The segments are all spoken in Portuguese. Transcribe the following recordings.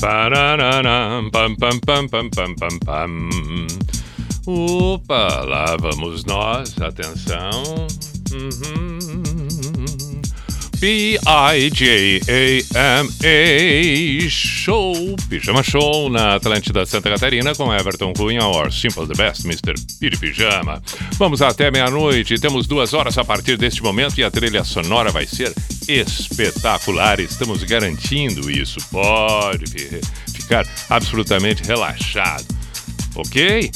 Pam, pam, pam, pam, pam, pam, pam. Opa, lá vamos nós, atenção. Uhum. P-I-J-A-M-A Show, Pijama Show na Atlântida Santa Catarina com Everton Cunha or Simple the Best, Mr. Piri Pijama. Vamos até meia-noite, temos duas horas a partir deste momento e a trilha sonora vai ser espetacular, estamos garantindo isso, pode ficar absolutamente relaxado, ok?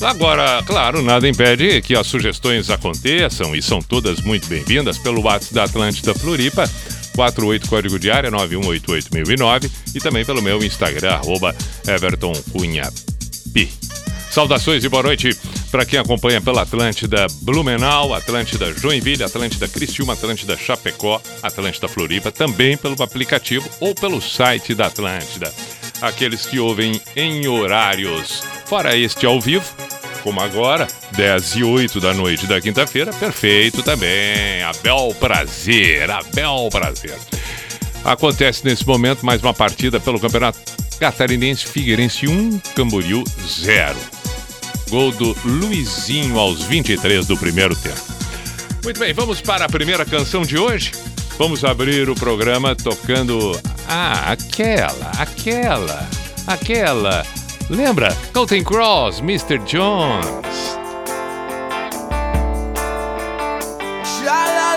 Agora, claro, nada impede que as sugestões aconteçam e são todas muito bem-vindas pelo WhatsApp da Atlântida Floripa, 48 código de área 9188009 e também pelo meu Instagram, arroba Everton Cunha. Saudações e boa noite para quem acompanha pela Atlântida Blumenau, Atlântida Joinville, Atlântida Criciúma, Atlântida Chapecó, Atlântida Floripa, também pelo aplicativo ou pelo site da Atlântida. Aqueles que ouvem em horários fora este ao vivo, como agora, 10 e 8 da noite da quinta-feira, perfeito também. A bel prazer, a bel prazer. Acontece nesse momento mais uma partida pelo Campeonato Catarinense Figueirense 1, Camboriú 0. Gol do Luizinho aos 23 do primeiro tempo. Muito bem, vamos para a primeira canção de hoje. Vamos abrir o programa tocando. Ah, aquela, aquela, aquela. Lembra? Colton Cross, Mr. Jones. Sha la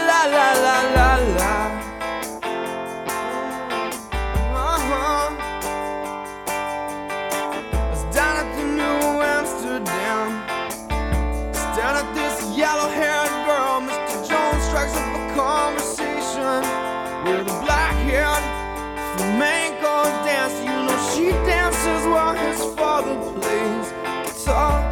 flamenco dancer. You know she dances while his father plays guitar.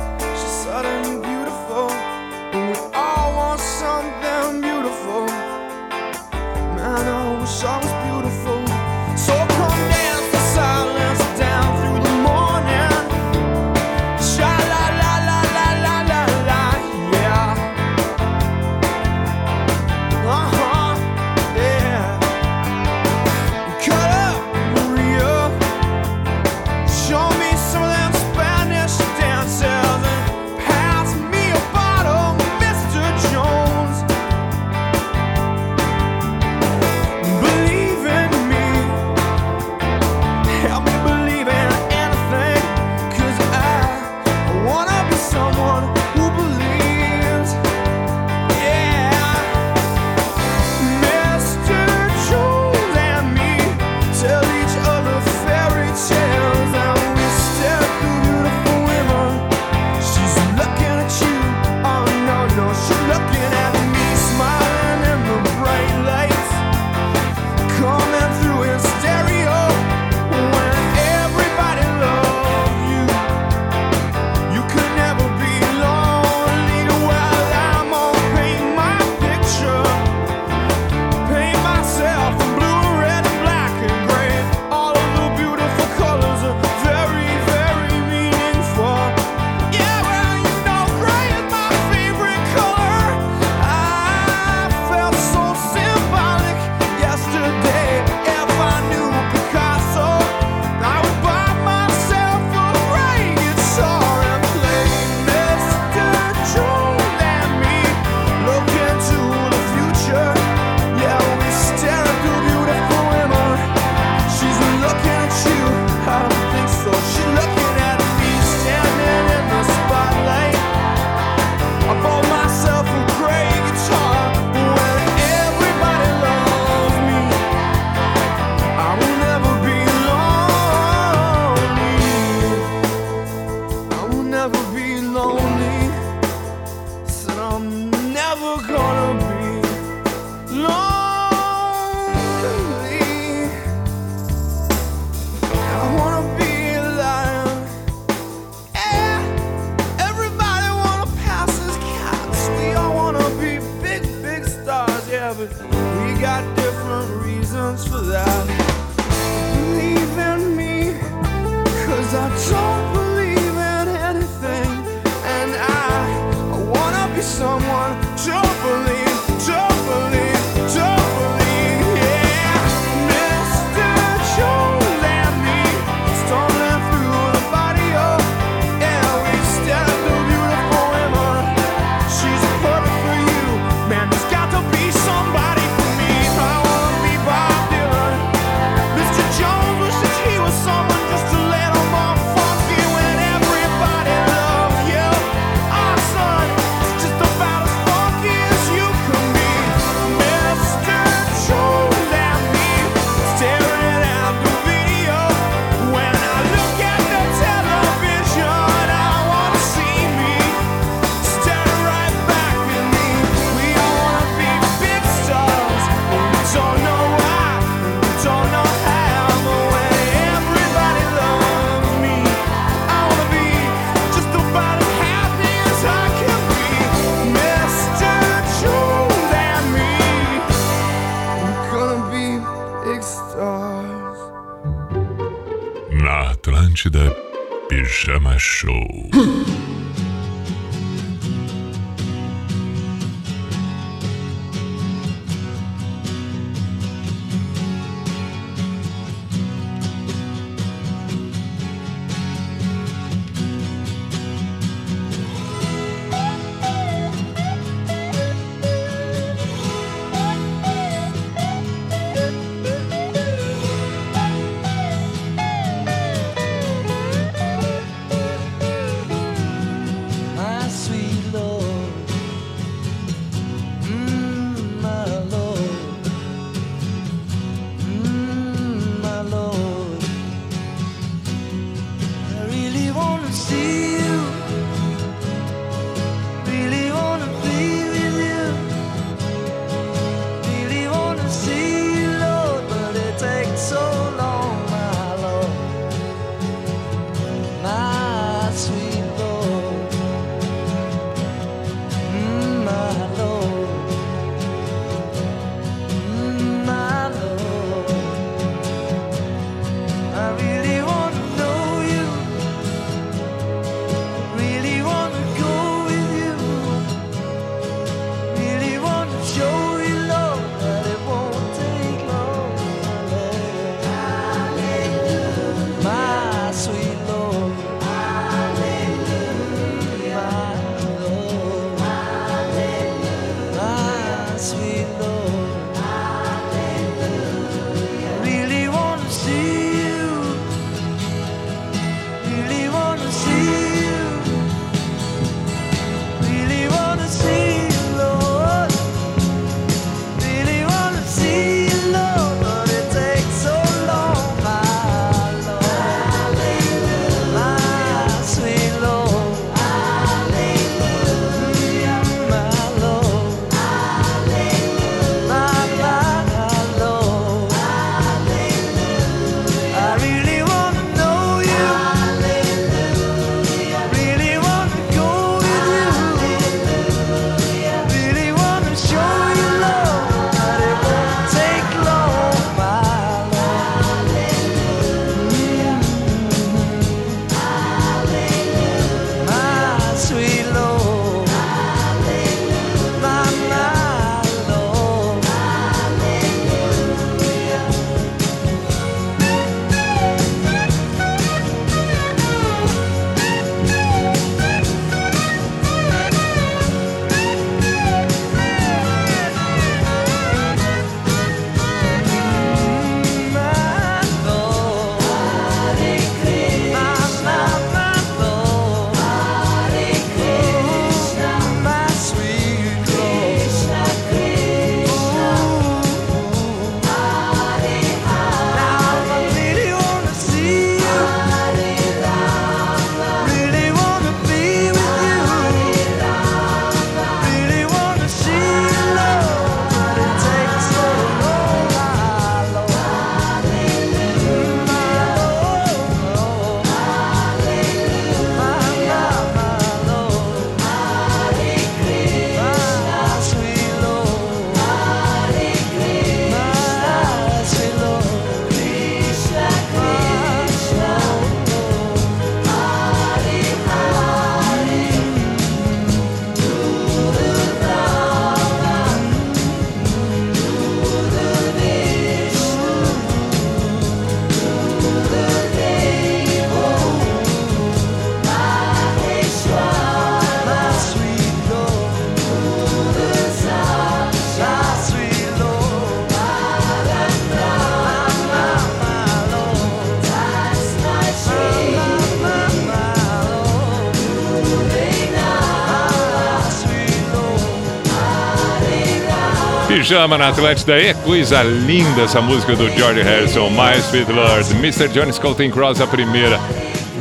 Pijama na Atlântida. É coisa linda essa música do George Harrison, My Sweet Lord, Mr. Johnny Colton Cross, a primeira.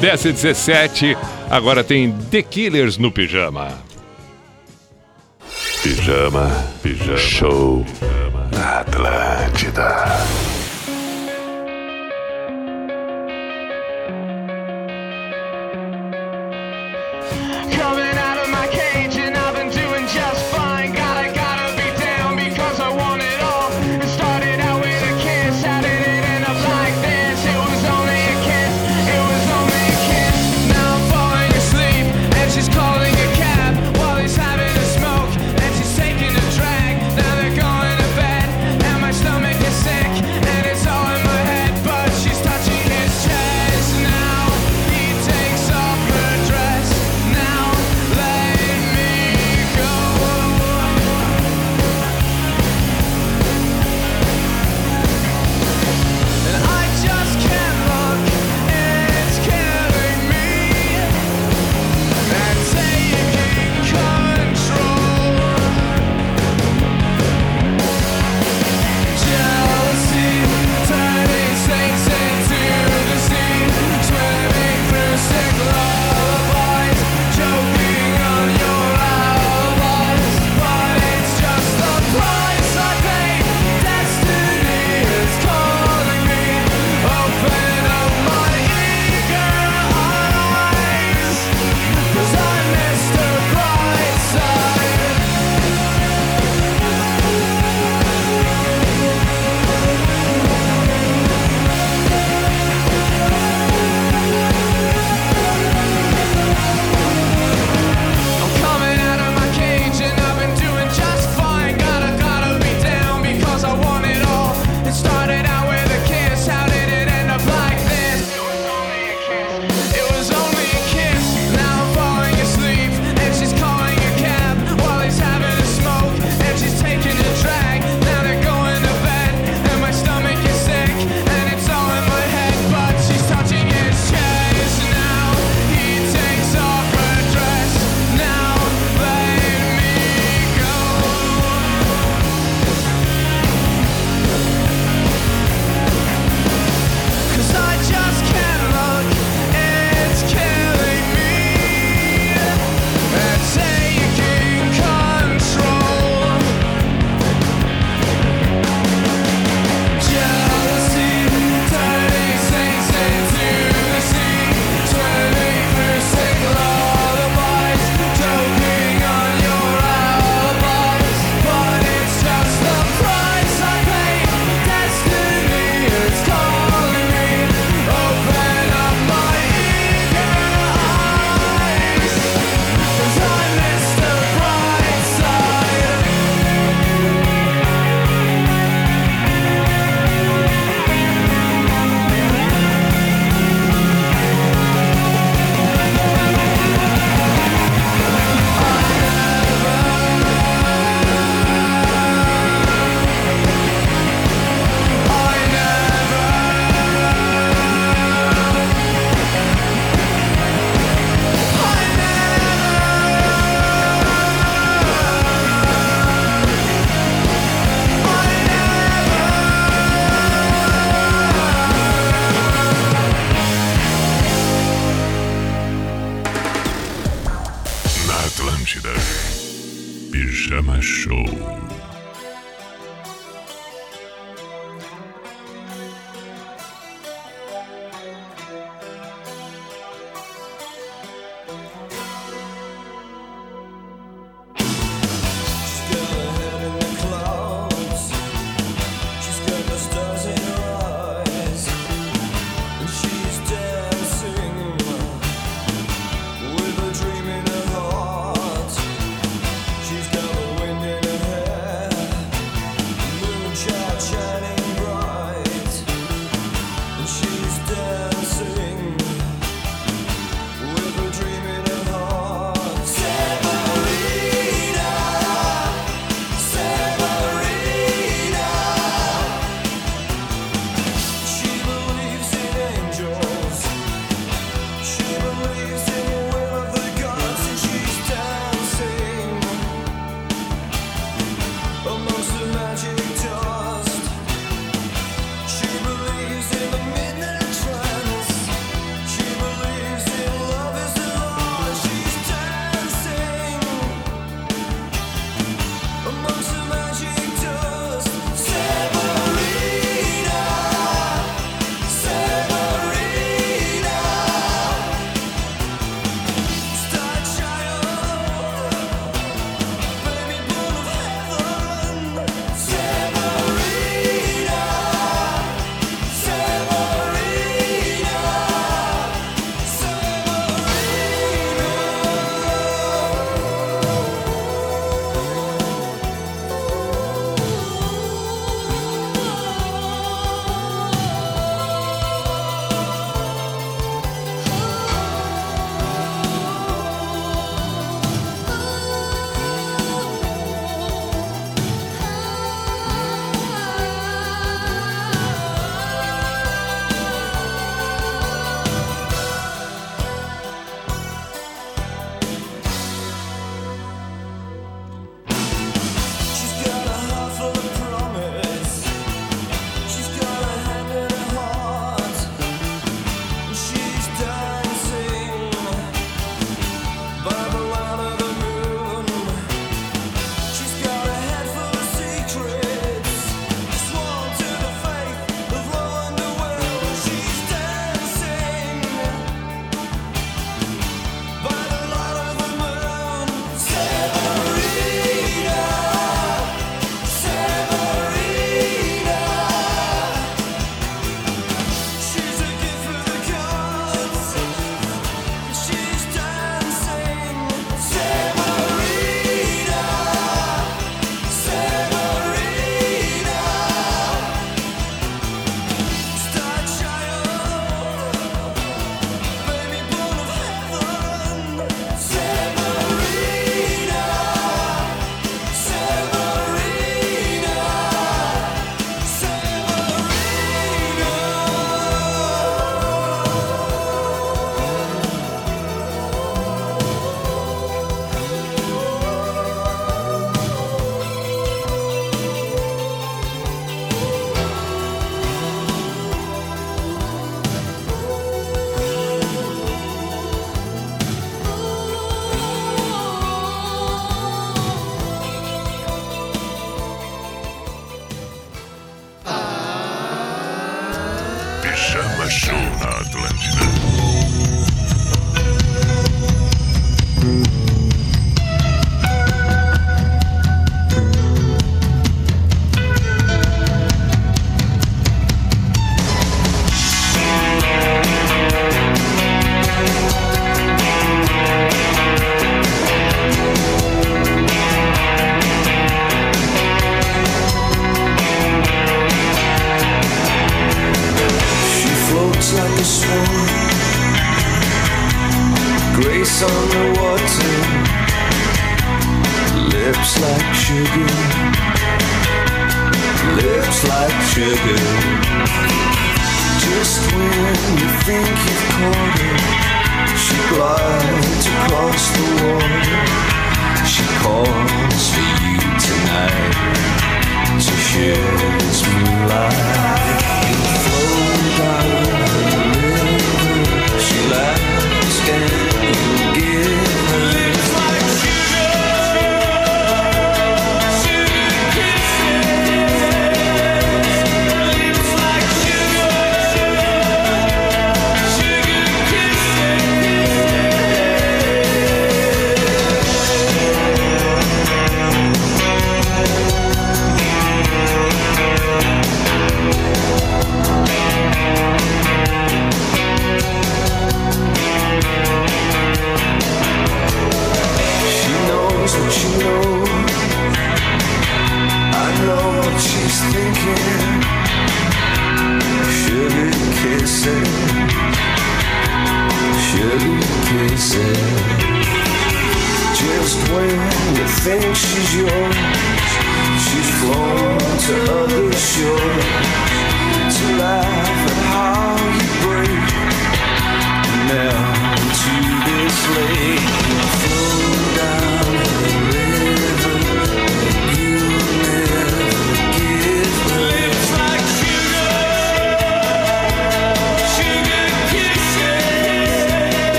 10 e 17, agora tem The Killers no Pijama. Pijama, Pijama Show pijama. na Atlântida.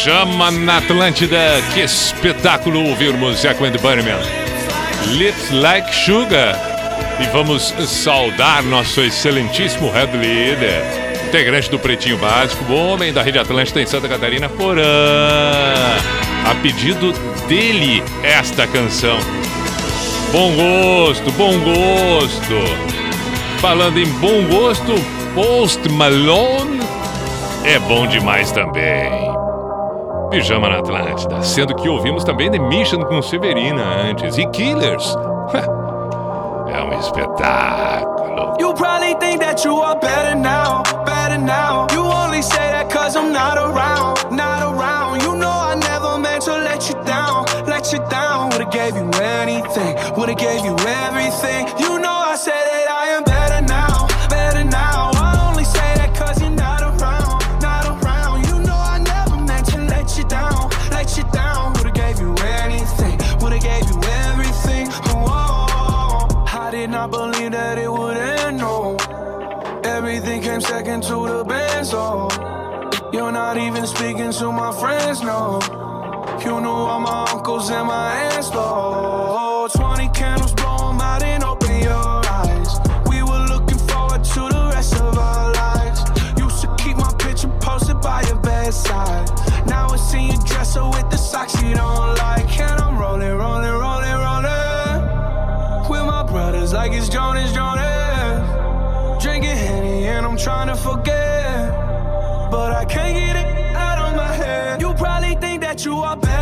Pijama na Atlântida. Que espetáculo ouvirmos Jack and Bunnyman. Lips Like Sugar. E vamos saudar nosso excelentíssimo Red Leader, integrante do Pretinho Básico, homem da Rede Atlântida em Santa Catarina, Porã. A pedido dele, esta canção. Bom gosto, bom gosto. Falando em bom gosto, Post Malone é bom demais também. Pijama na Atlântida, sendo que ouvimos também The Mission com Severina antes e Killers. É um espetáculo. You probably think that you are better now, better now. You only say that cause I'm not around, not around. You know I never meant to let you down, let you down. Would've gave you anything, would've gave you everything. You know speaking to the band, so oh. You're not even speaking to my friends, no. You knew all my uncles and my aunts, Lord. trying to forget, but I can't get it out of my head. You probably think that you are better.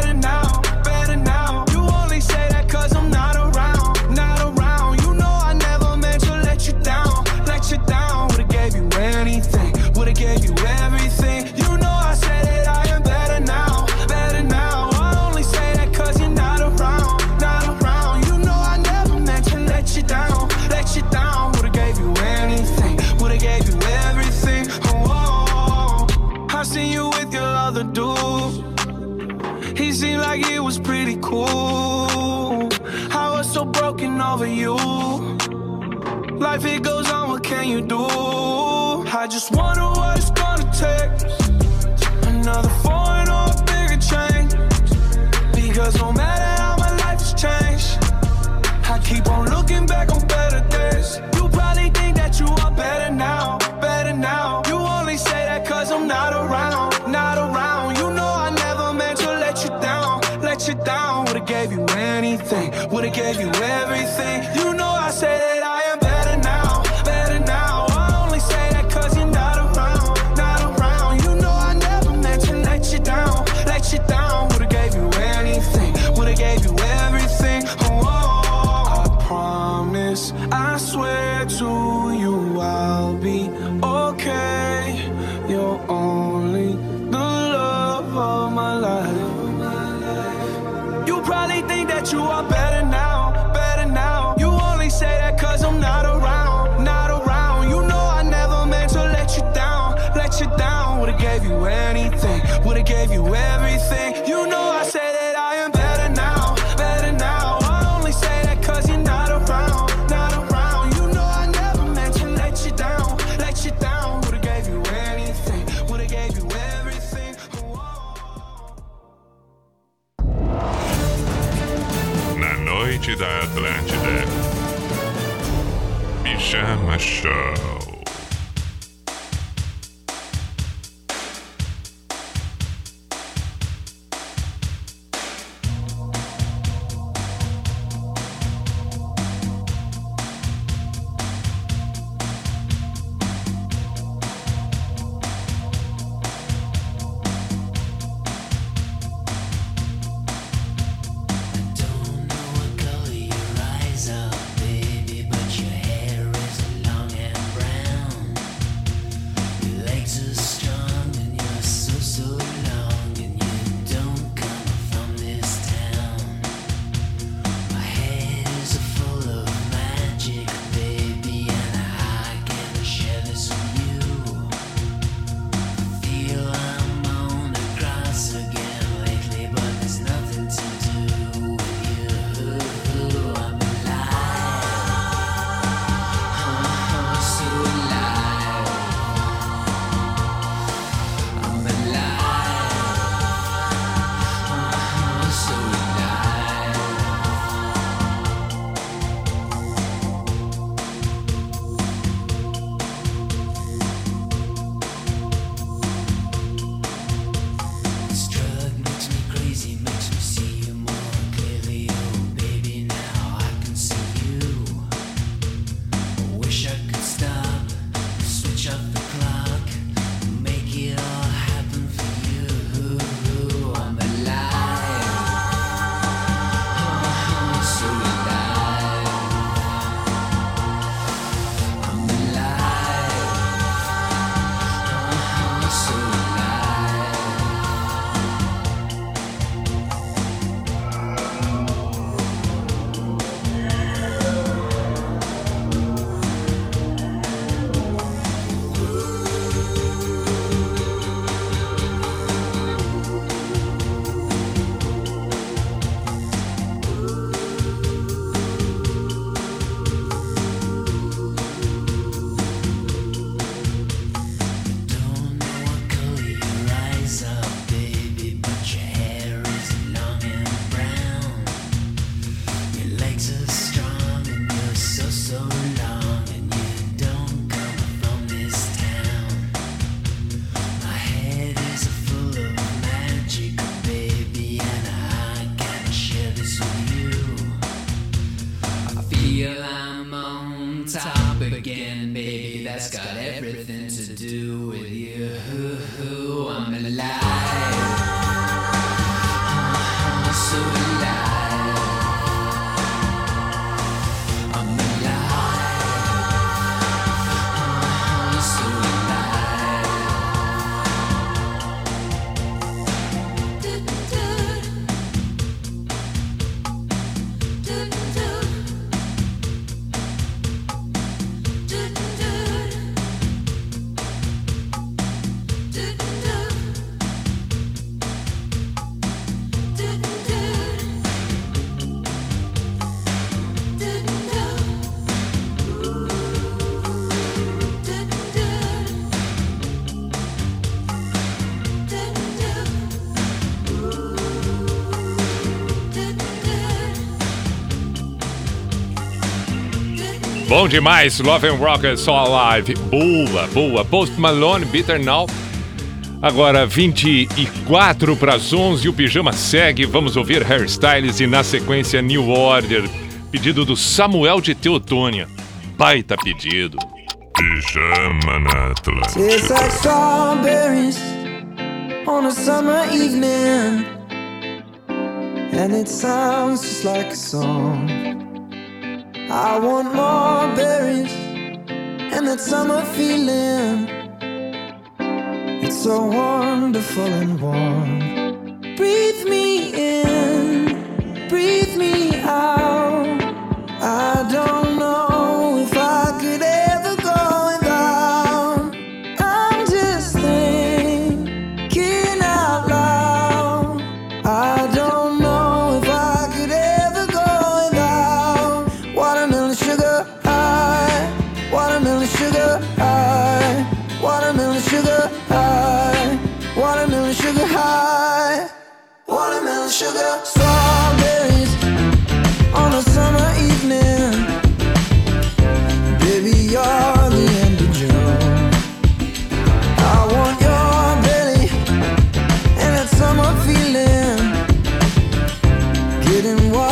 Bom demais, Love and Rock é and Soul Alive. Boa, boa. Post Malone, Bitter Now. Agora 24 para as 11, o pijama segue. Vamos ouvir Hairstyles e na sequência New Order. Pedido do Samuel de Teotônia. Baita pedido. Pijama na Atlântica. Like strawberries on a summer evening. And it sounds just like a song. I want more. that summer feeling. It's so wonderful and warm. didn't want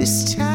this time.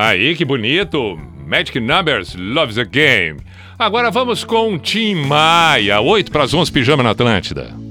Aí, que bonito! Magic Numbers Loves a Game. Agora vamos com Tim Maia. 8 para as 11, Pijama na Atlântida.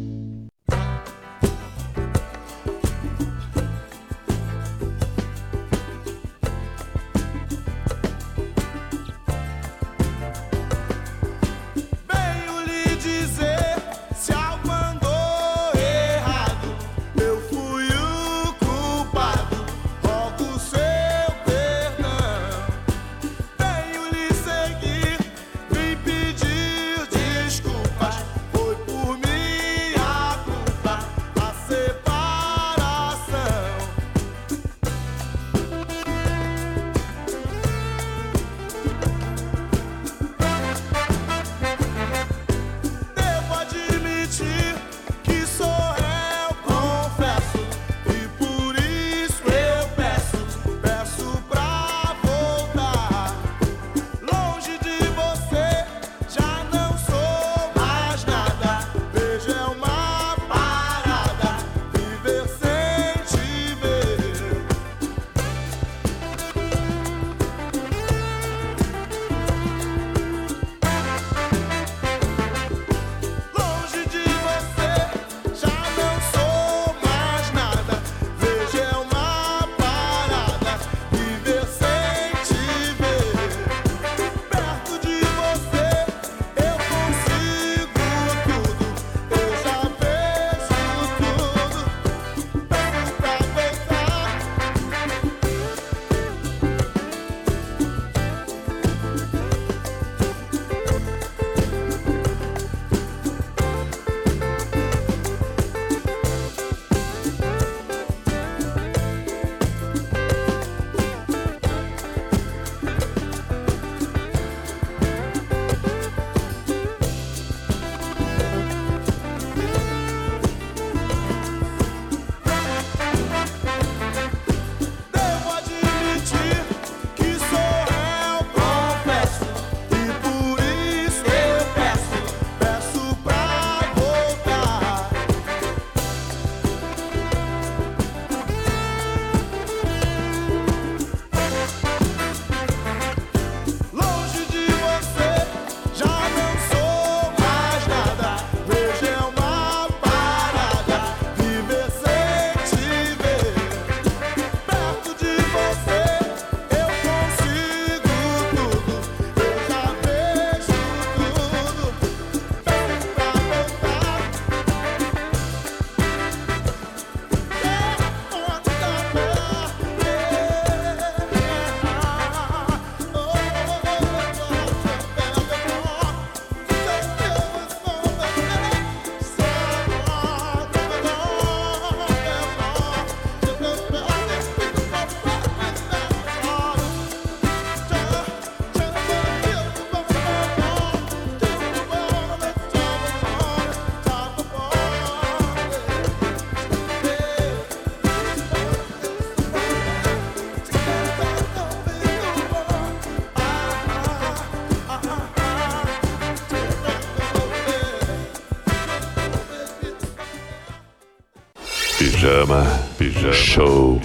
Pijama, pijama, show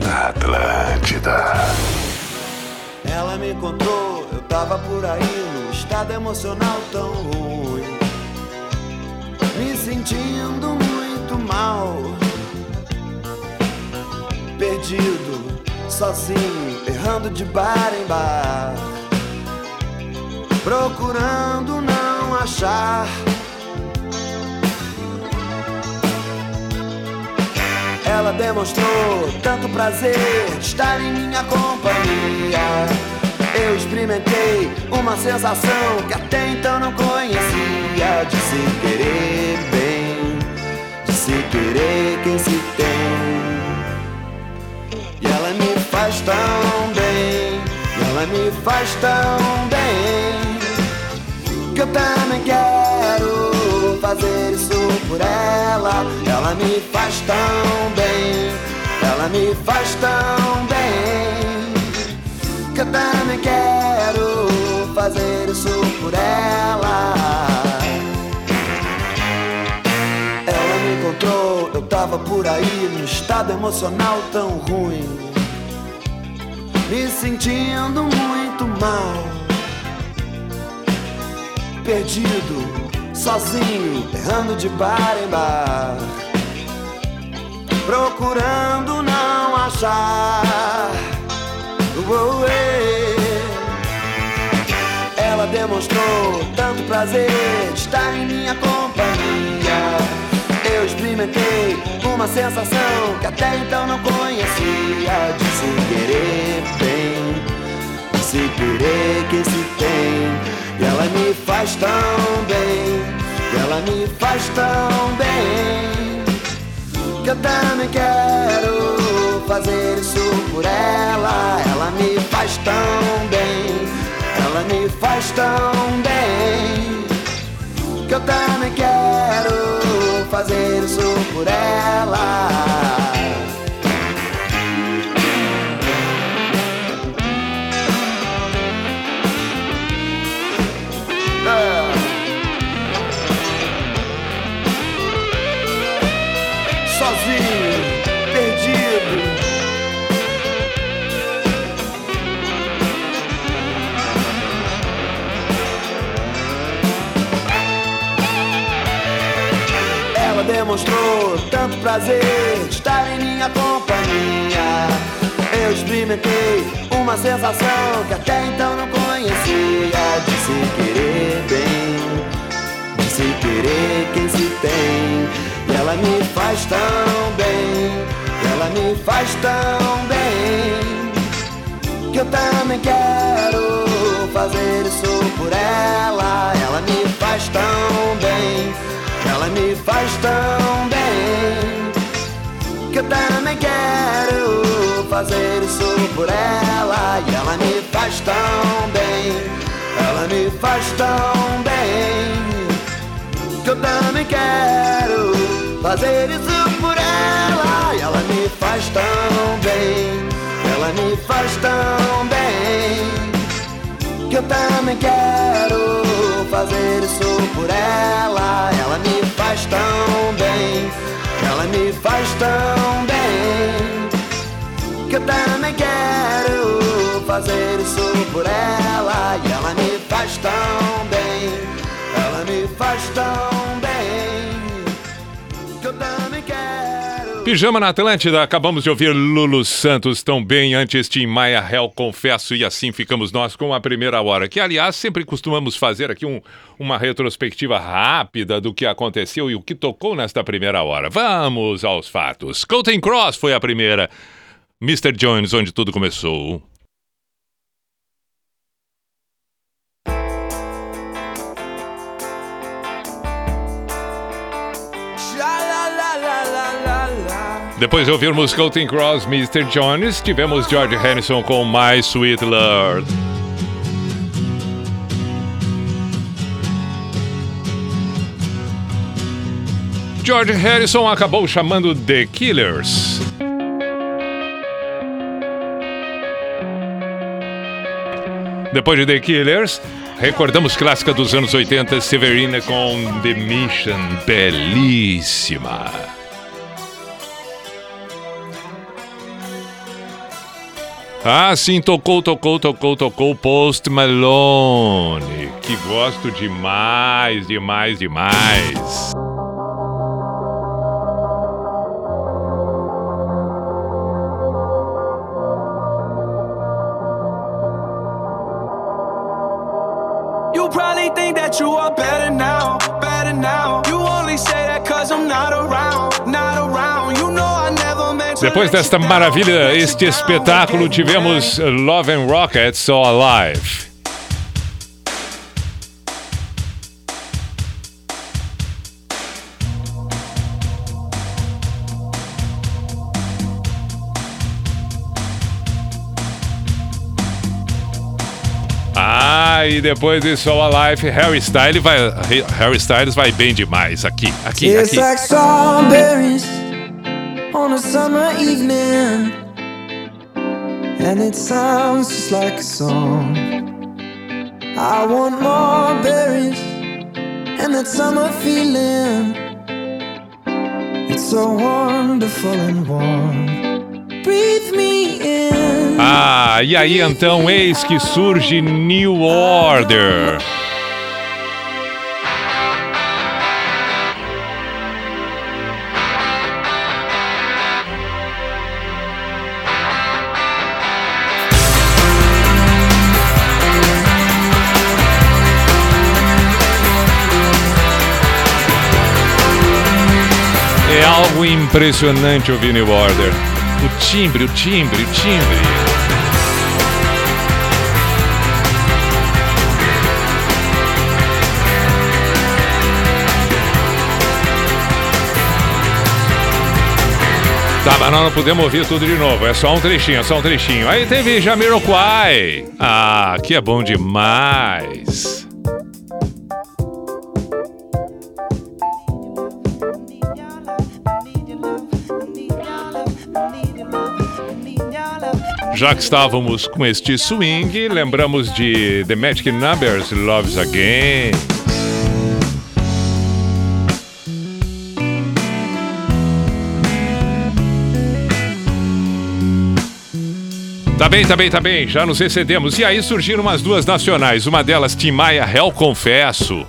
na Atlântida. Ela me encontrou, eu tava por aí num estado emocional tão ruim. Me sentindo muito mal. Perdido, sozinho, errando de bar em bar. Procurando não achar. Ela demonstrou tanto prazer de estar em minha companhia. Eu experimentei uma sensação que até então não conhecia de se querer bem, de se querer quem se tem. E ela me faz tão bem, e ela me faz tão bem que eu também quero fazer isso por ela. Ela me faz tão bem, ela me faz tão bem que eu também quero fazer isso por ela. Ela me encontrou, eu tava por aí num estado emocional tão ruim. me sentindo muito mal. Perdido, sozinho, errando de bar em bar. Procurando não achar. Uou. Ela demonstrou tanto prazer de estar em minha companhia. Eu experimentei uma sensação que até então não conhecia. De se querer bem, de se querer que se tem. E ela me faz tão bem, ela me faz tão bem. Que eu também quero fazer isso por ela. Ela me faz tão bem, ela me faz tão bem. Que eu também quero fazer isso por ela. Demonstrou tanto prazer de estar em minha companhia. Eu experimentei uma sensação que até então não conhecia. De se querer bem, de se querer quem se tem. E ela me faz tão bem, ela me faz tão bem. Que eu também quero fazer isso por ela. Ela me faz tão bem, ela me faz tão bem. Que eu também quero fazer isso por ela. E ela me faz tão bem, ela me faz tão bem. Que eu também quero fazer isso por ela. E ela me faz tão bem, ela me faz tão bem. Que eu também quero fazer isso por ela. Ela me faz tão bem, ela me faz tão bem. Que eu também quero fazer isso por ela. E ela me faz tão bem, ela me faz tão bem. Que eu também. Pijama na Atlântida, acabamos de ouvir Lulu Santos tão bem antes Tim Maia Hell, confesso, e assim ficamos nós com a primeira hora, que aliás sempre costumamos fazer aqui um- uma retrospectiva rápida do que aconteceu e o que tocou nesta primeira hora. Vamos aos fatos. Colton Cross foi a primeira. Mr. Jones, onde tudo começou. Depois de ouvirmos Colton Cross, Mr. Jones, tivemos George Harrison com My Sweet Lord. George Harrison acabou chamando The Killers. Depois de The Killers, recordamos clássica dos anos 80, Severina com The Mission, belíssima. Ah, sim, tocou, tocou, tocou, tocou Post Malone, que gosto demais, demais, demais. You probably think that you are better now, better now. You only say that cause Depois desta maravilha, este espetáculo, tivemos. Love and Rockets So Alive. Ah, e depois de So Alive, Harry Styles vai, Harry Styles vai bem demais aqui, aqui, aqui. On a summer evening, and it sounds just like a song. I want more berries and that summer feeling. It's so wonderful and warm. Breathe me in. Ah, e aí então, eis que surge New Order. Algo impressionante ouvir New Order. O timbre, o timbre, o timbre. Tá, mas nós não podemos ouvir tudo de novo. É só um trechinho, é só um trechinho. Aí teve Jamiroquai. Ah, que é bom demais. Já que estávamos com este swing, lembramos de The Magic Numbers, Loves Again. Tá bem, tá bem, tá bem, já nos excedemos. E aí surgiram umas duas nacionais, uma delas Tim Maia, Réu Confesso.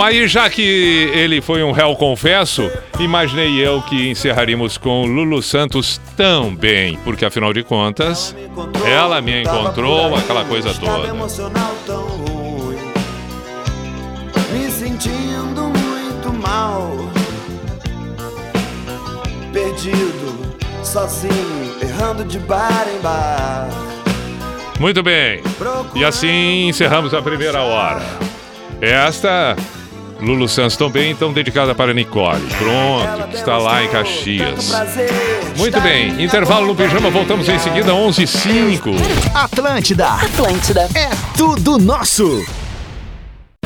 Bom, aí já que ele foi um réu confesso, imaginei eu que encerraríamos com Lulu Santos também, porque afinal de contas, ela me encontrou, aquela coisa toda. emocional tão ruim, me sentindo muito mal, perdido, sozinho, errando de bar em bar. Muito bem. E assim encerramos a primeira hora. Esta, Lulu Santos também, então dedicada para Nicole. Pronto, está lá em Caxias. Muito bem, intervalo no pijama, voltamos em seguida, 11 h 05 Atlântida. Atlântida. É tudo nosso.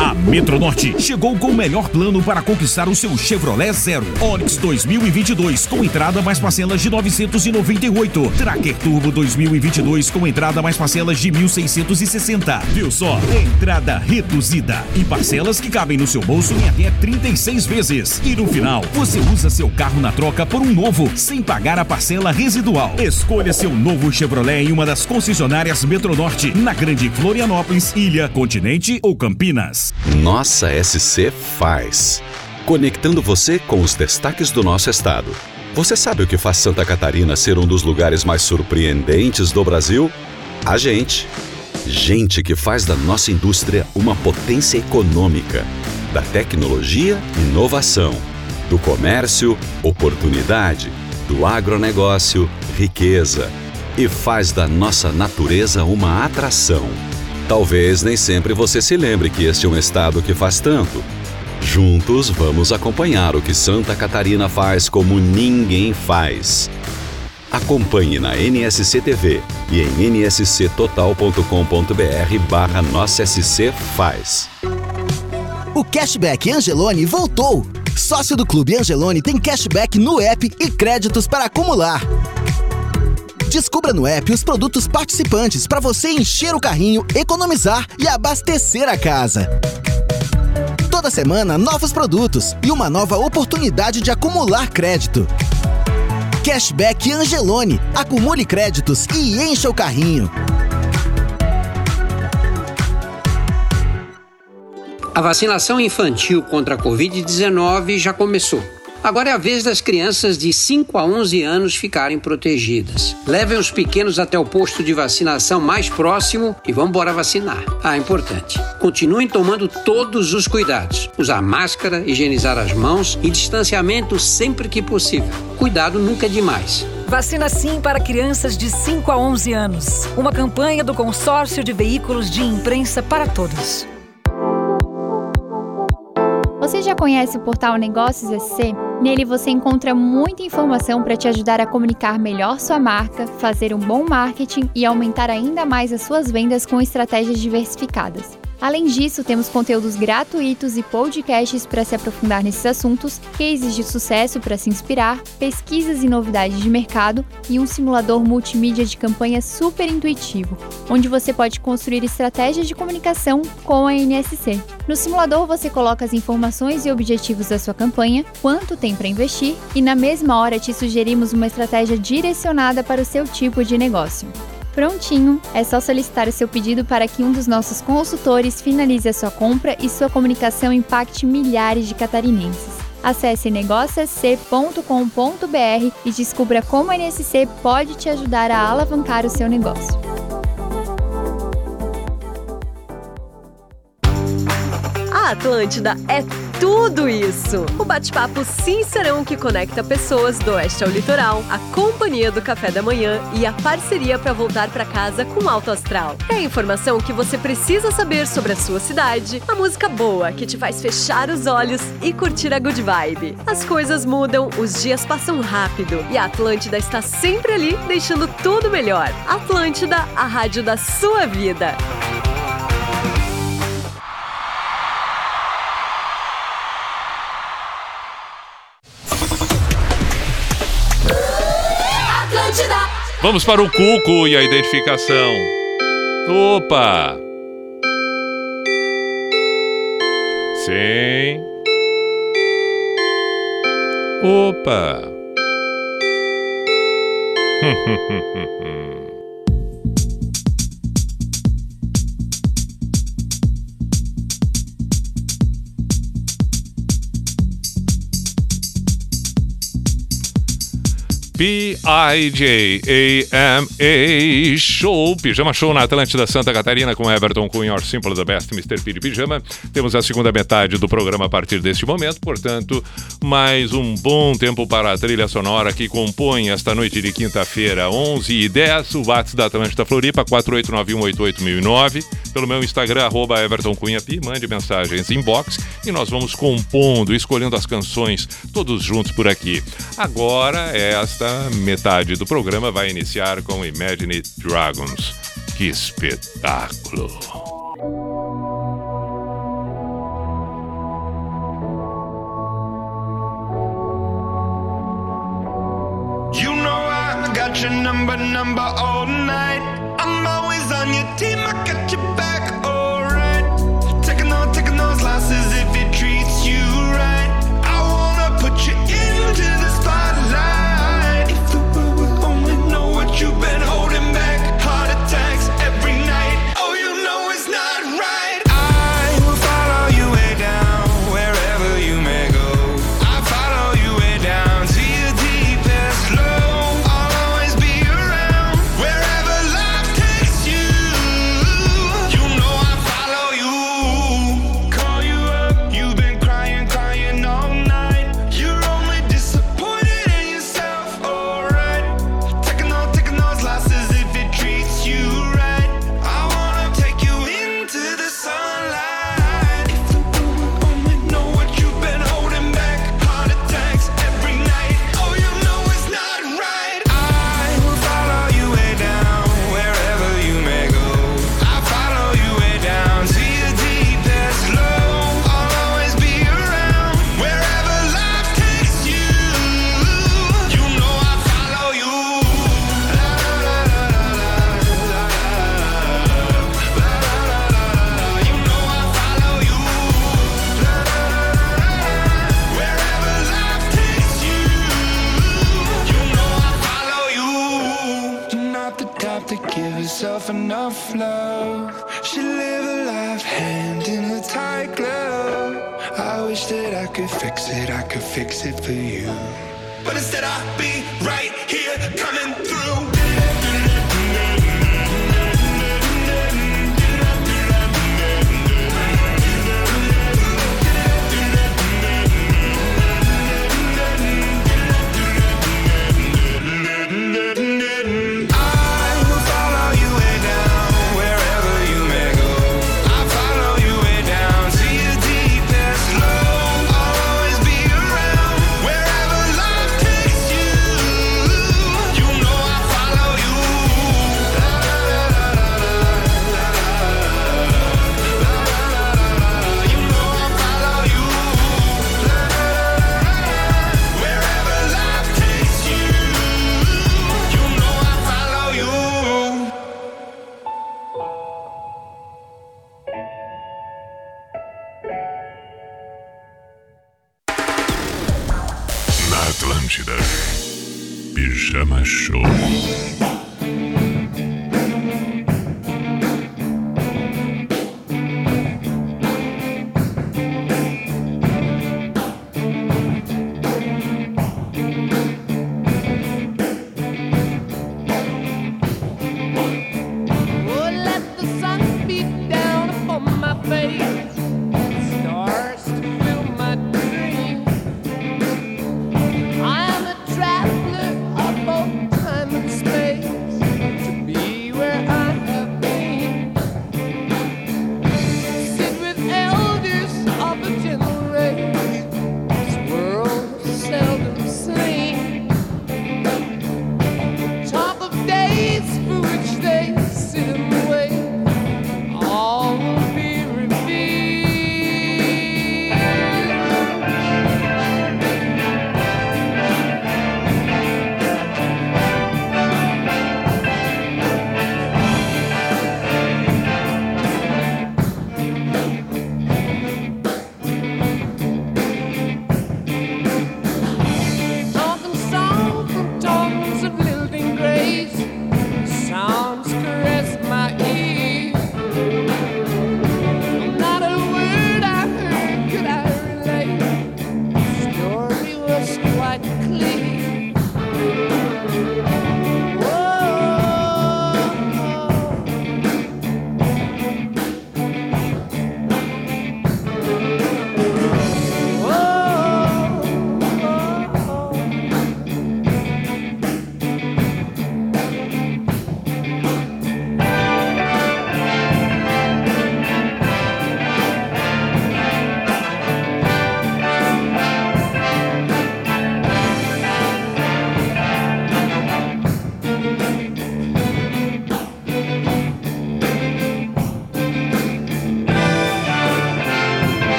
A Metronorte chegou com o melhor plano para conquistar o seu Chevrolet Zero. Onix 2022 com entrada mais parcelas de 998. Tracker Turbo 2022 com entrada mais parcelas de 1.660. Viu só? Entrada reduzida e parcelas que cabem no seu bolso em até 36 vezes. E no final, você usa seu carro na troca por um novo, sem pagar a parcela residual. Escolha seu novo Chevrolet em uma das concessionárias Metronorte, na Grande Florianópolis, Ilha, Continente ou Campinas. Nossa SC faz. Conectando você com os destaques do nosso estado. Você sabe o que faz Santa Catarina ser um dos lugares mais surpreendentes do Brasil? A gente. Gente que faz da nossa indústria uma potência econômica, da tecnologia, inovação, do comércio, oportunidade, do agronegócio, riqueza, e faz da nossa natureza uma atração. Talvez nem sempre você se lembre que este é um estado que faz tanto. Juntos vamos acompanhar o que Santa Catarina faz como ninguém faz. Acompanhe na NSC TV e em nsctotal.com.br barra Nossa SC faz. O Cashback Angelone voltou. Sócio do Clube Angelone tem cashback no app e créditos para acumular. Descubra no app os produtos participantes para você encher o carrinho, economizar e abastecer a casa. Toda semana, novos produtos e uma nova oportunidade de acumular crédito. Cashback Angelone. Acumule créditos e encha o carrinho. A vacinação infantil contra a Covid-19 já começou. Agora é a vez das crianças de 5 a 11 anos ficarem protegidas. Levem os pequenos até o posto de vacinação mais próximo e vão embora vacinar. Ah, importante. Continuem tomando todos os cuidados. Usar máscara, higienizar as mãos e distanciamento sempre que possível. Cuidado nunca é demais. Vacina sim para crianças de 5 a 11 anos. Uma campanha do Consórcio de Veículos de Imprensa para Todos. Conhece o portal Negócios SC? Nele você encontra muita informação para te ajudar a comunicar melhor sua marca, fazer um bom marketing e aumentar ainda mais as suas vendas com estratégias diversificadas. Além disso, temos conteúdos gratuitos e podcasts para se aprofundar nesses assuntos, cases de sucesso para se inspirar, pesquisas e novidades de mercado e um simulador multimídia de campanha super intuitivo, onde você pode construir estratégias de comunicação com a NSC. No simulador, você coloca as informações e objetivos da sua campanha, quanto tem para investir e, na mesma hora, te sugerimos uma estratégia direcionada para o seu tipo de negócio. Prontinho! É só solicitar o seu pedido para que um dos nossos consultores finalize a sua compra e sua comunicação impacte milhares de catarinenses. Acesse negóciosc.com.br e descubra como a NSC pode te ajudar a alavancar o seu negócio. Atlântida é tudo isso. O bate-papo sincerão que conecta pessoas do oeste ao litoral, a companhia do café da manhã e a parceria para voltar para casa com alto astral. É a informação que você precisa saber sobre a sua cidade, a música boa que te faz fechar os olhos e curtir a good vibe. As coisas mudam, os dias passam rápido e a Atlântida está sempre ali deixando tudo melhor. Atlântida, a rádio da sua vida. Vamos para o Cuco e a identificação. Opa! Sim. Opa! P-I-J-A-M-A Show, Pijama Show na Atlântida Santa Catarina com Everton Cunha, Simple the Best, Mr. Piri Pijama. Temos a segunda metade do programa a partir deste momento, portanto, mais um bom tempo para a trilha sonora que compõe esta noite de quinta-feira, 11 e 10, o WhatsApp da Atlântida Floripa, 489188009, pelo meu Instagram, arroba Everton Cunha Pi, mande mensagens inbox e nós vamos compondo, escolhendo as canções todos juntos por aqui. Agora, esta metade do programa vai iniciar com Imagine Dragons. Que espetáculo! Your number, number all night. I'm always on your team, I got your back,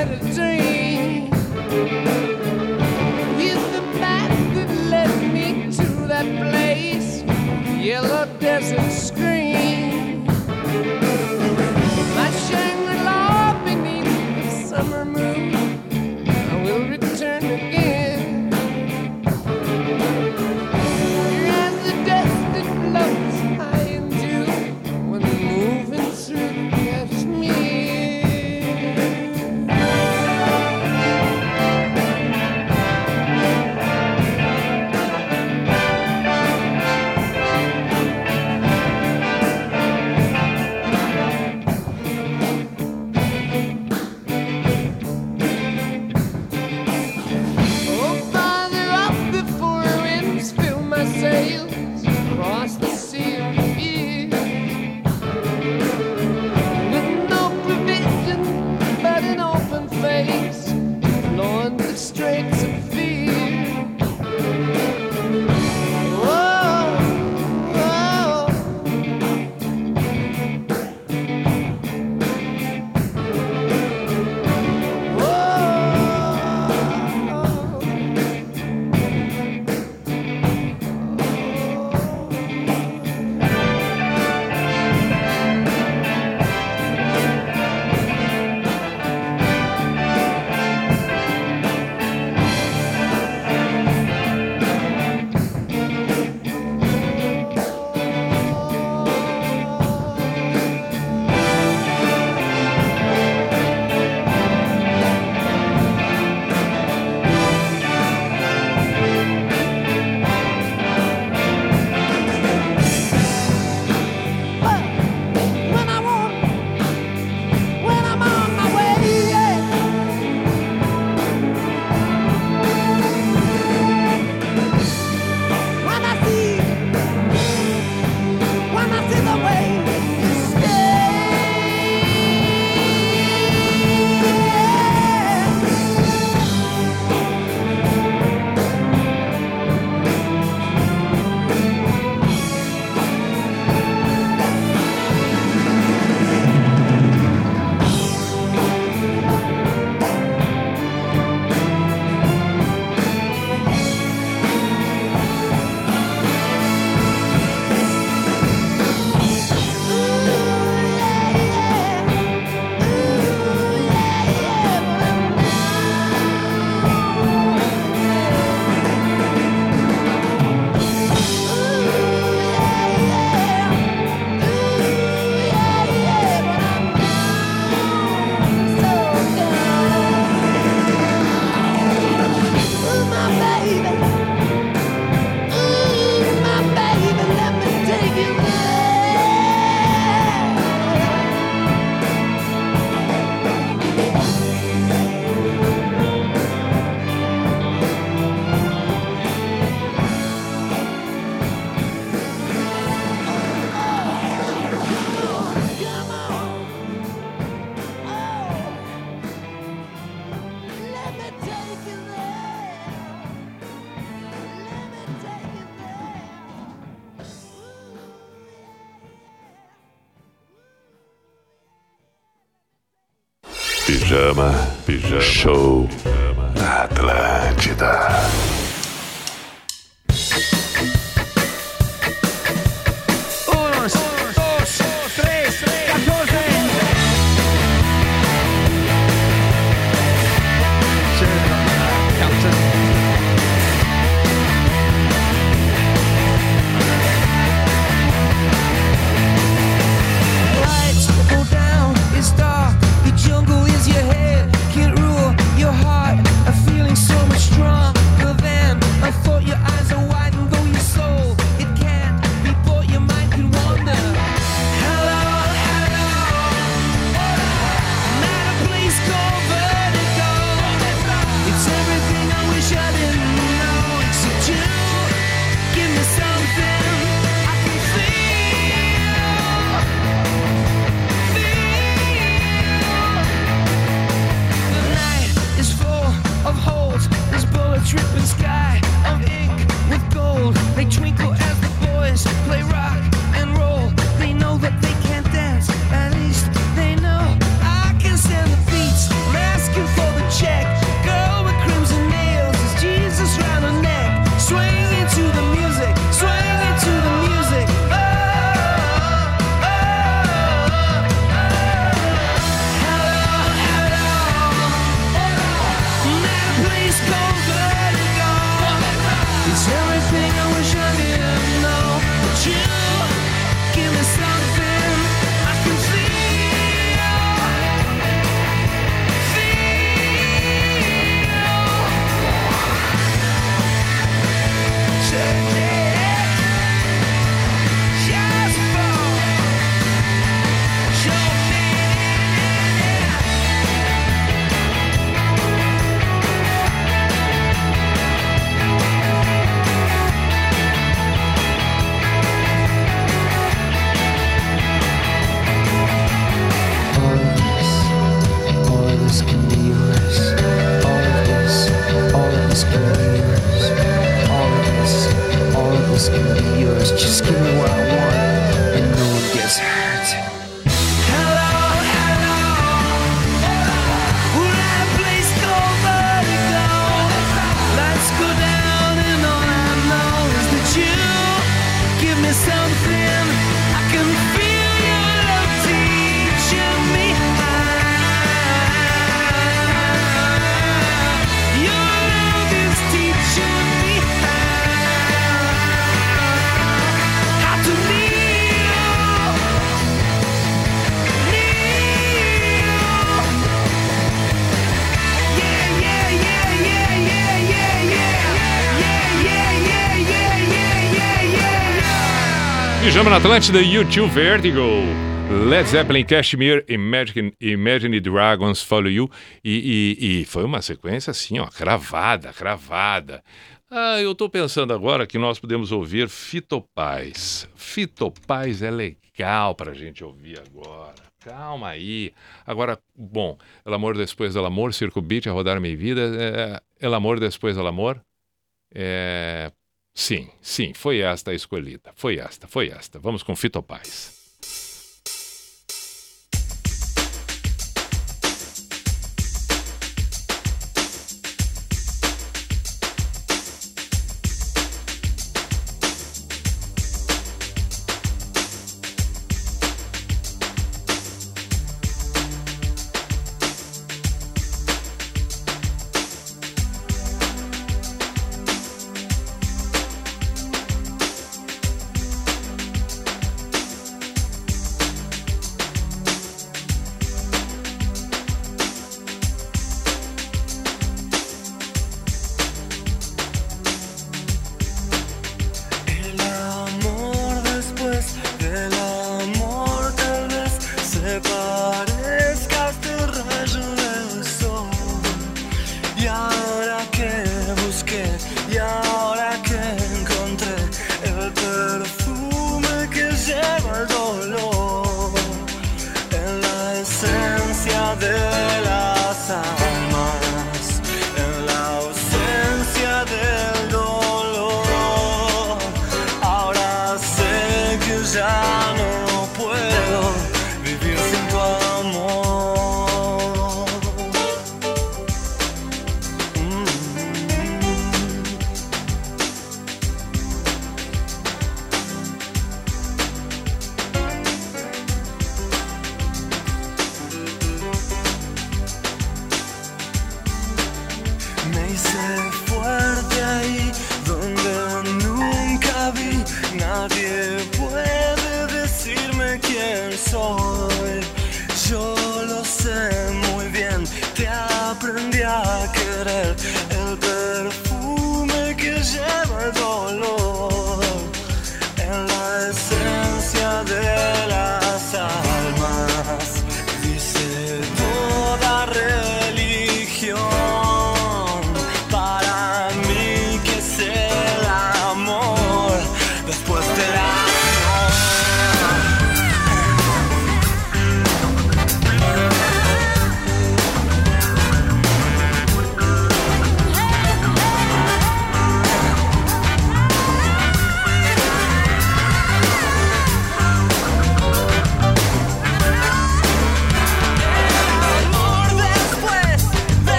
had a dream. Pijama, pijama, show na Atlântida. na Atlântida, YouTube Vertigo. Led Zeppelin, Cashmere, Imagine, Imagine Dragons, Follow You. E, e, e foi uma sequência assim, ó, cravada, cravada. Ah, eu estou pensando agora que nós podemos ouvir Fitopaz. Fitopaz é legal para a gente ouvir agora. Calma aí. Agora, bom, El Amor Depois do Amor, Circo Beat, A Rodar Minha Vida, é, El Amor Depois do Amor, é, Sim, sim, foi esta a escolhida. Foi esta, foi esta. Vamos com Fito Paz.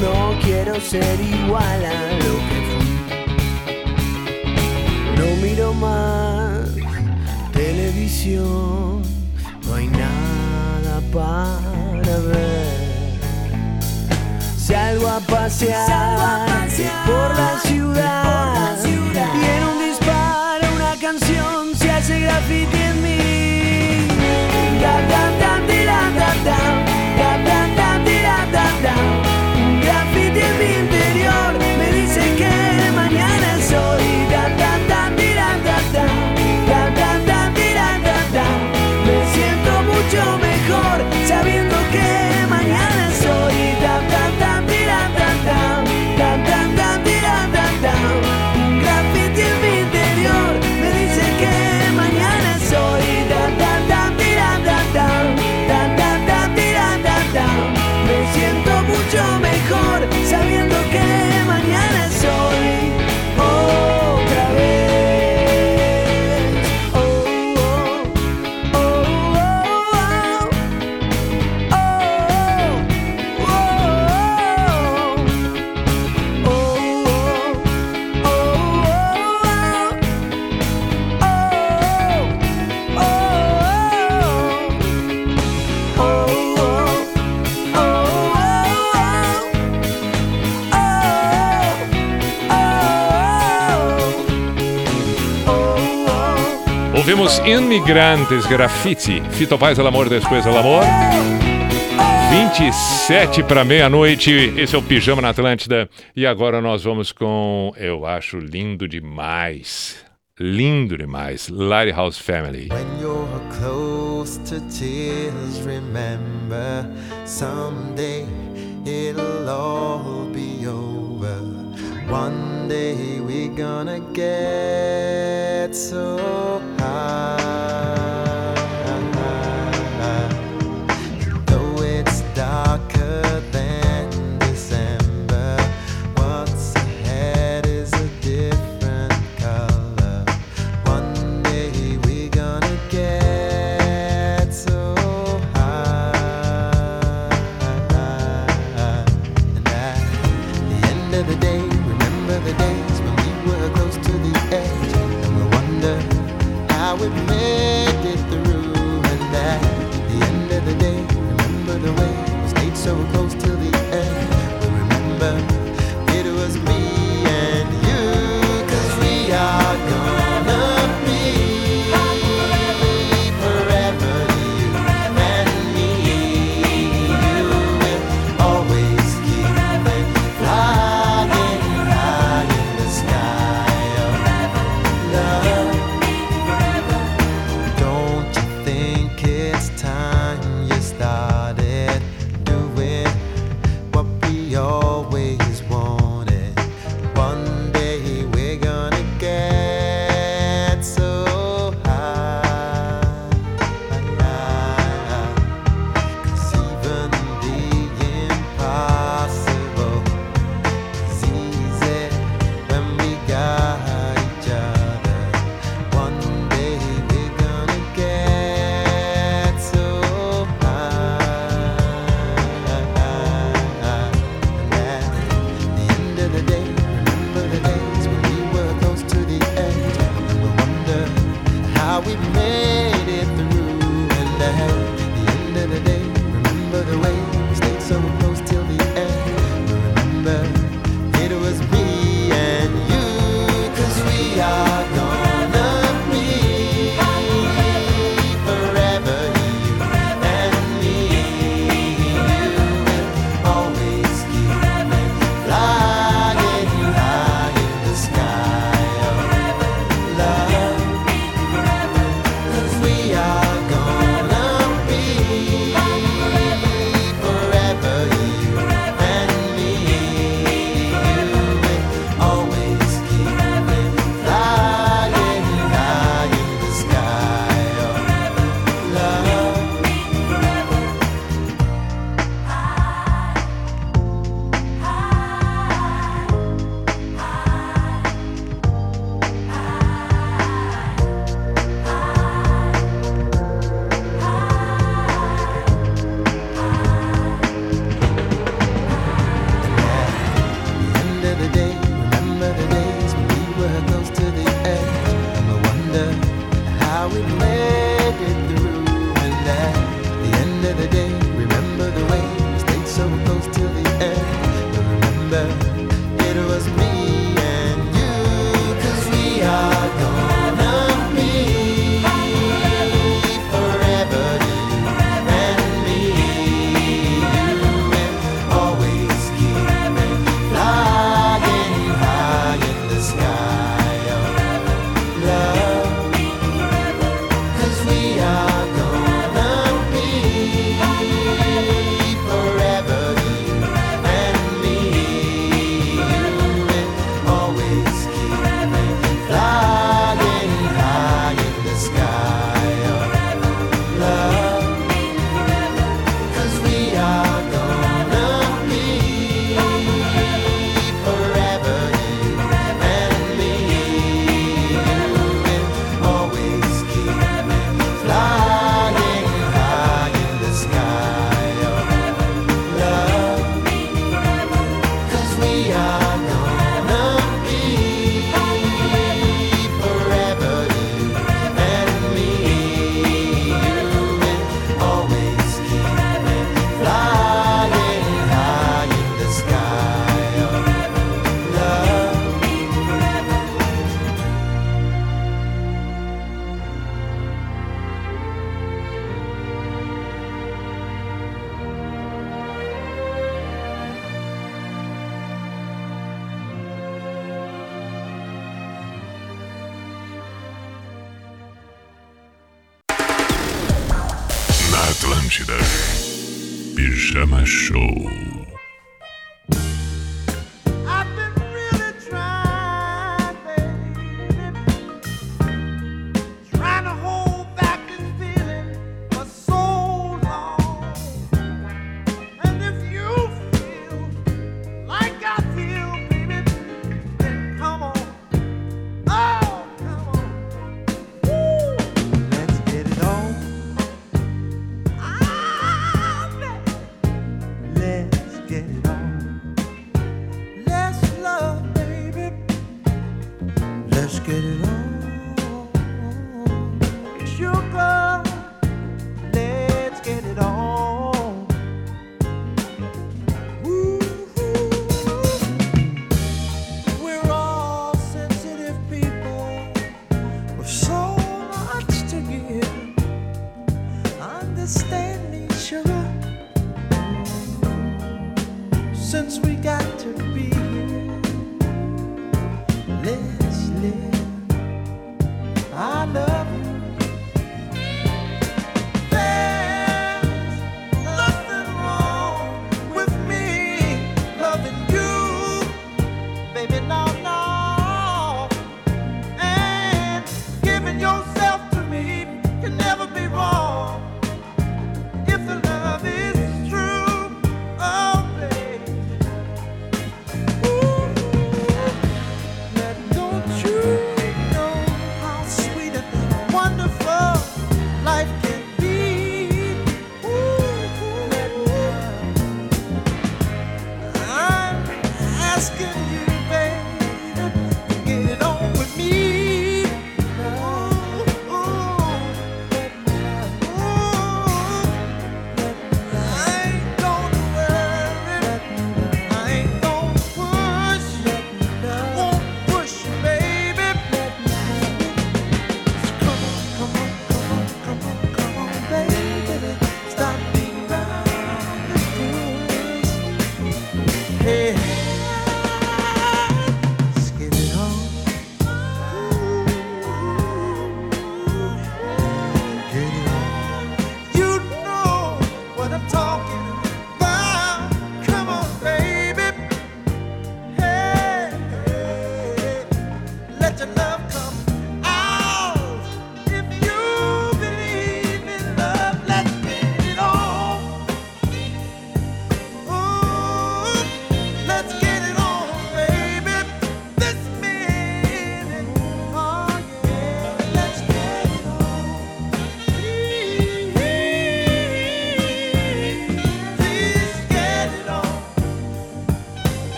No quiero ser igual a lo que fui. No miro más televisión, no hay nada para ver. Salgo a pasear, por, la ciudad, por y en un disparo una canción se hace graffiti en mí. ouvimos Imigrantes Grafite. Fito Paz, El Amor, Depois El Amor. 27 para meia-noite, esse é o Pijama na Atlântida. E agora nós vamos com, eu acho lindo demais, lindo demais, Lighthouse Family. When you're close to tears, remember someday it'll all One day we're gonna get so high. so close.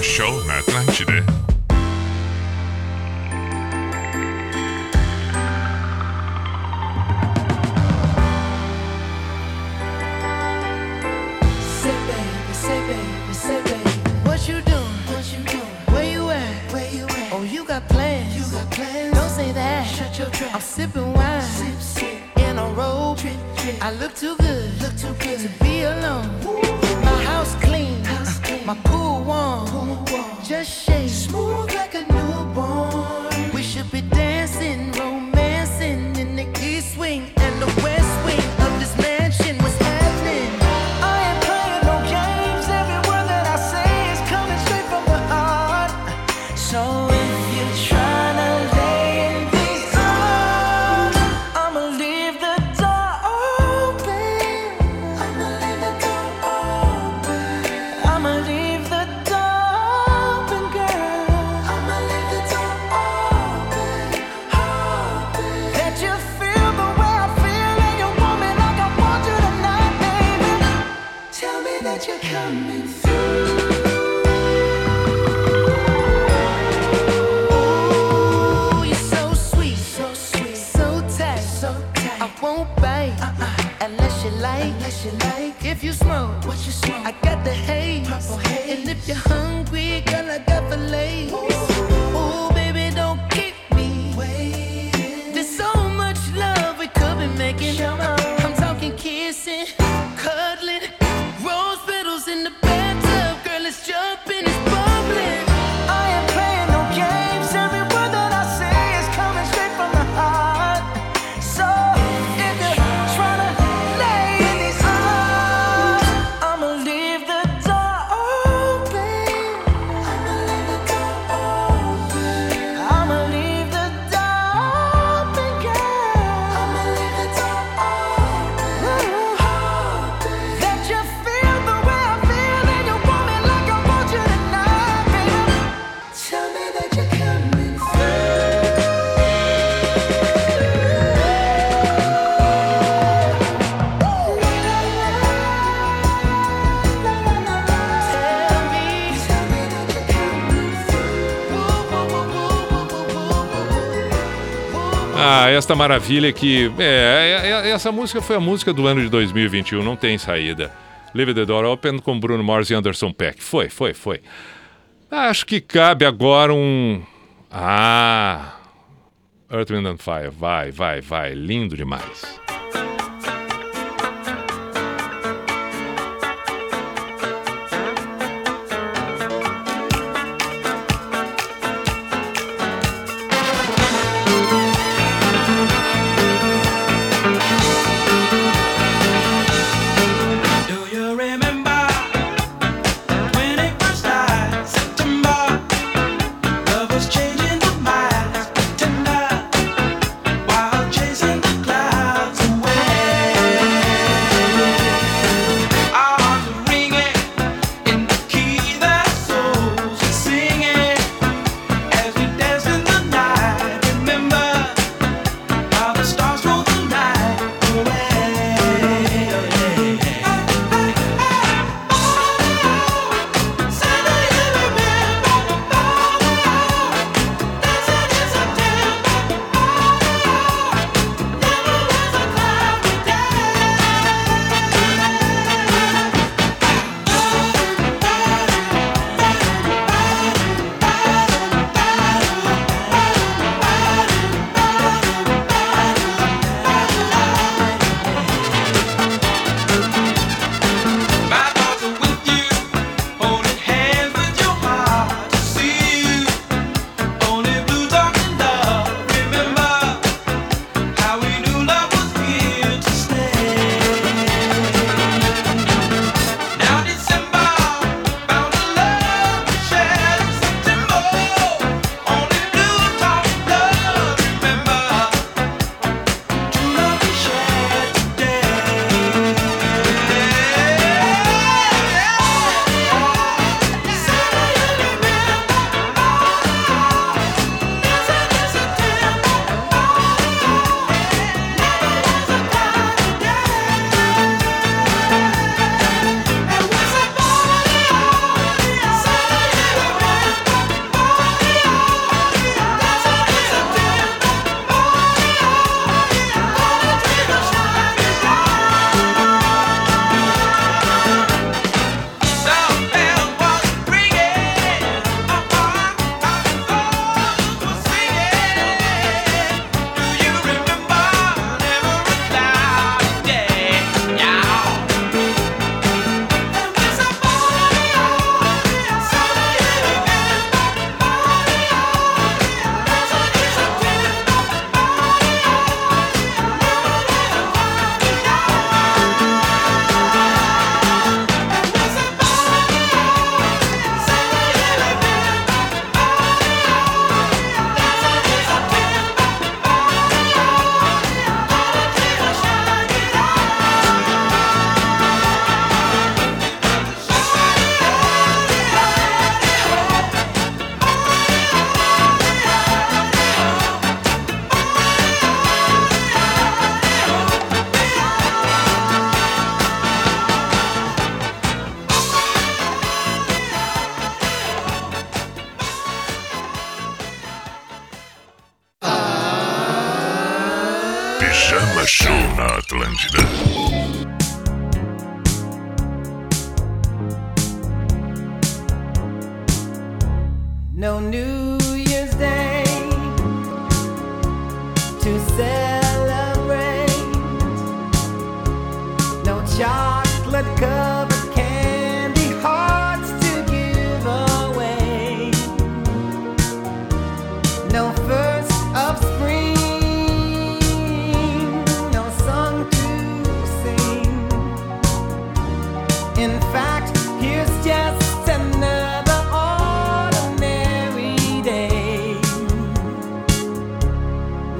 Pijama Show na Atlântida. Say esta maravilha que. É, é, é, é, essa música foi a música do ano de 2021, não tem saída. Leave the Door Open com Bruno Mars e Anderson Peck. Foi, foi, foi. Acho que cabe agora um. Ah! Earth, Wind and Fire. Vai, vai, vai. Lindo demais.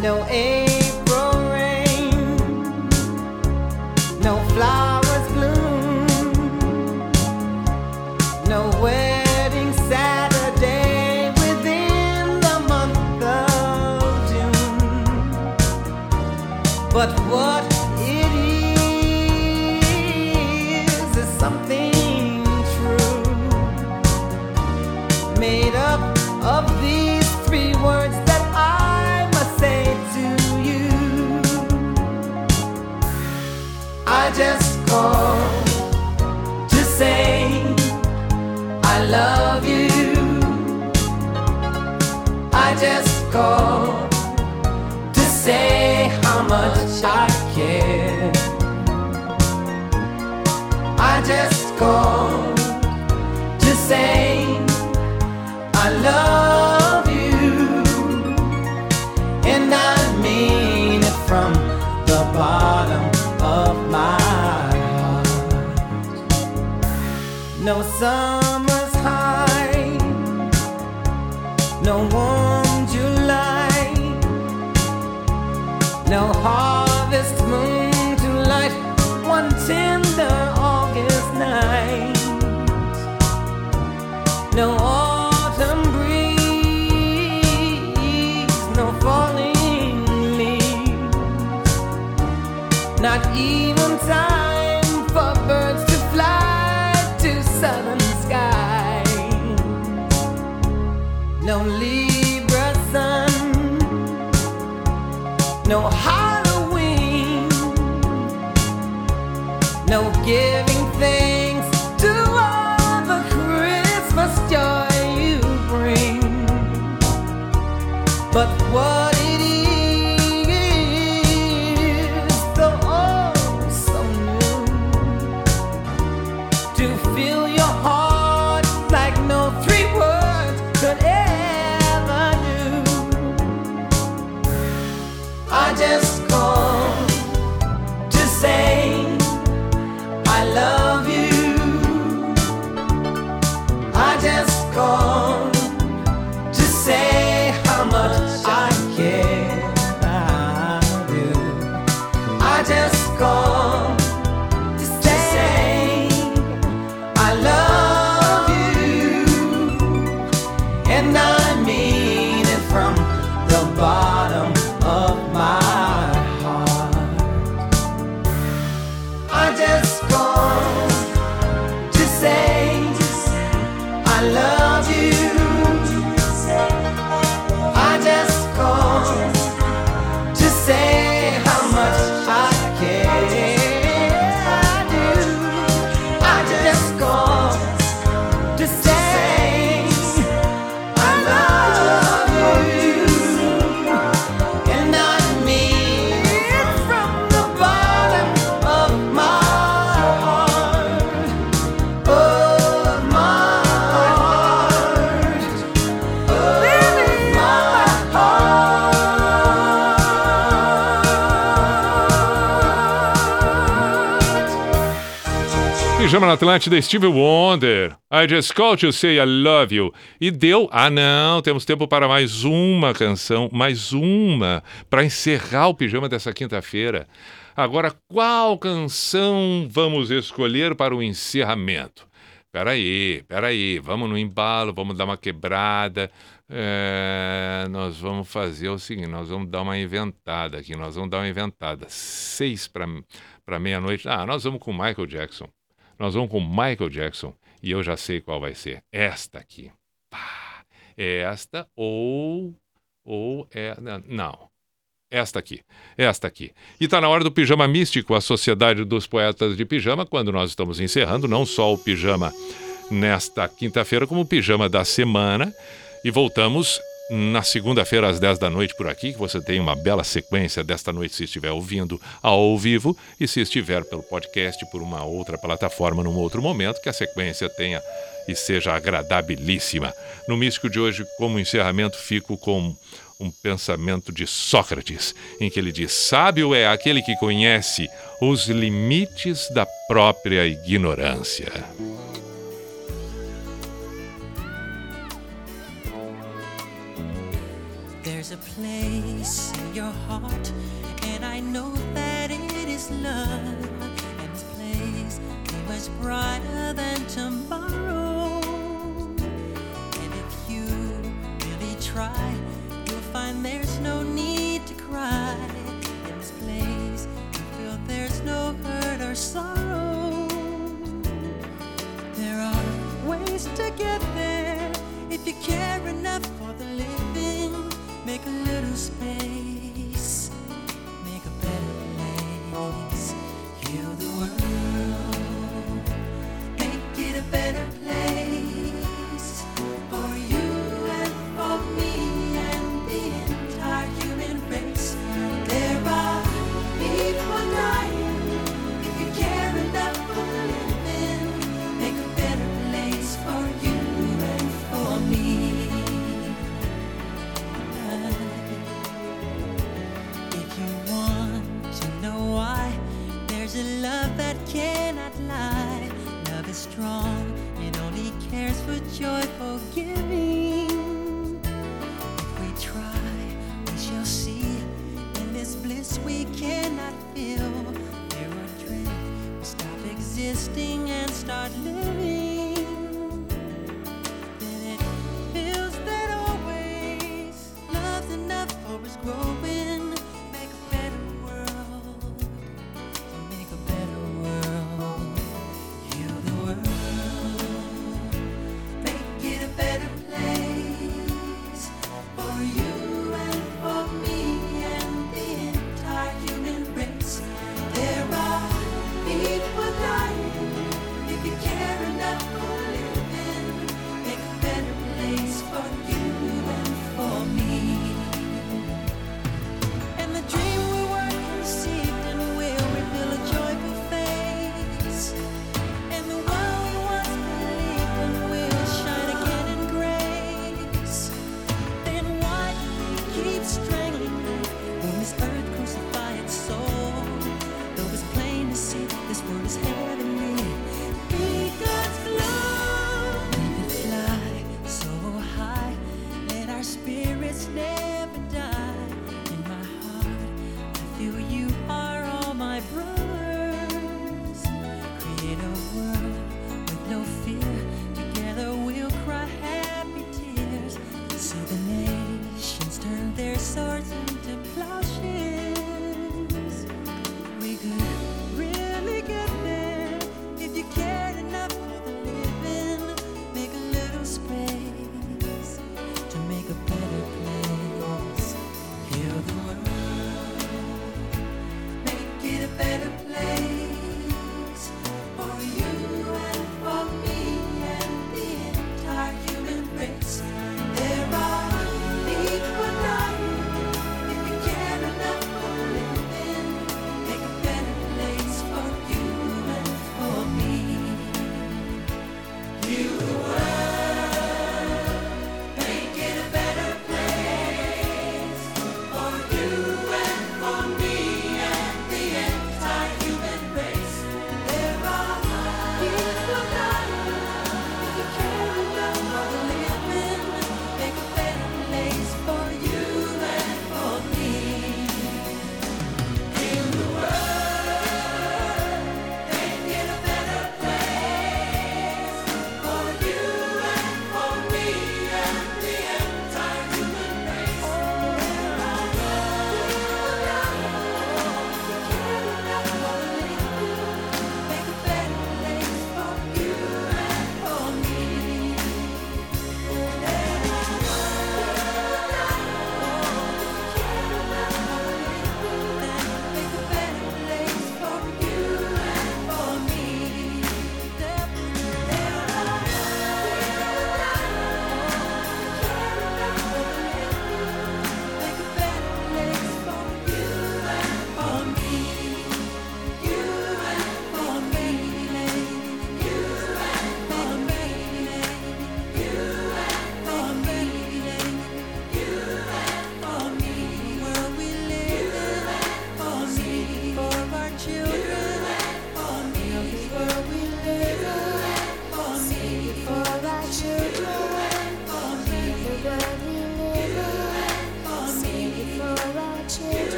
no end. Pijama na Atlântida, Steve Wonder. I just called to say I love you. E deu. Ah, não, temos tempo para mais uma canção, mais uma, para encerrar o pijama dessa quinta-feira. Agora, qual canção vamos escolher para o encerramento? Peraí, peraí, vamos no embalo, vamos dar uma quebrada. É, nós vamos fazer o seguinte: nós vamos dar uma inventada aqui, nós vamos dar uma inventada. Seis para meia-noite. Ah, nós vamos com Michael Jackson. Nós vamos com Michael Jackson e eu já sei qual vai ser. Esta aqui. Pá, é esta ou ou é não. Esta aqui, esta aqui. E está na hora do Pijama Místico, a Sociedade dos Poetas de Pijama, quando nós estamos encerrando não só o pijama nesta quinta-feira, como o pijama da semana. E voltamos na segunda-feira às 10 da noite por aqui, que você tem uma bela sequência desta noite se estiver ouvindo ao vivo e se estiver pelo podcast por uma outra plataforma num outro momento, que a sequência tenha e seja agradabilíssima. No Místico de hoje, como encerramento, fico com um pensamento de Sócrates, em que ele diz: Sábio é aquele que conhece os limites da própria ignorância. Brighter than tomorrow. And if you really try, you'll find there's no need to cry. In this place, you feel there's no hurt or sorrow. There are ways to get there if you care enough for the living. Make a little space, make a better place. It joyful giving. If we try, we shall see. In this bliss we cannot feel. There are dread. we stop existing and start living. Then it feels that always, love's enough for us growing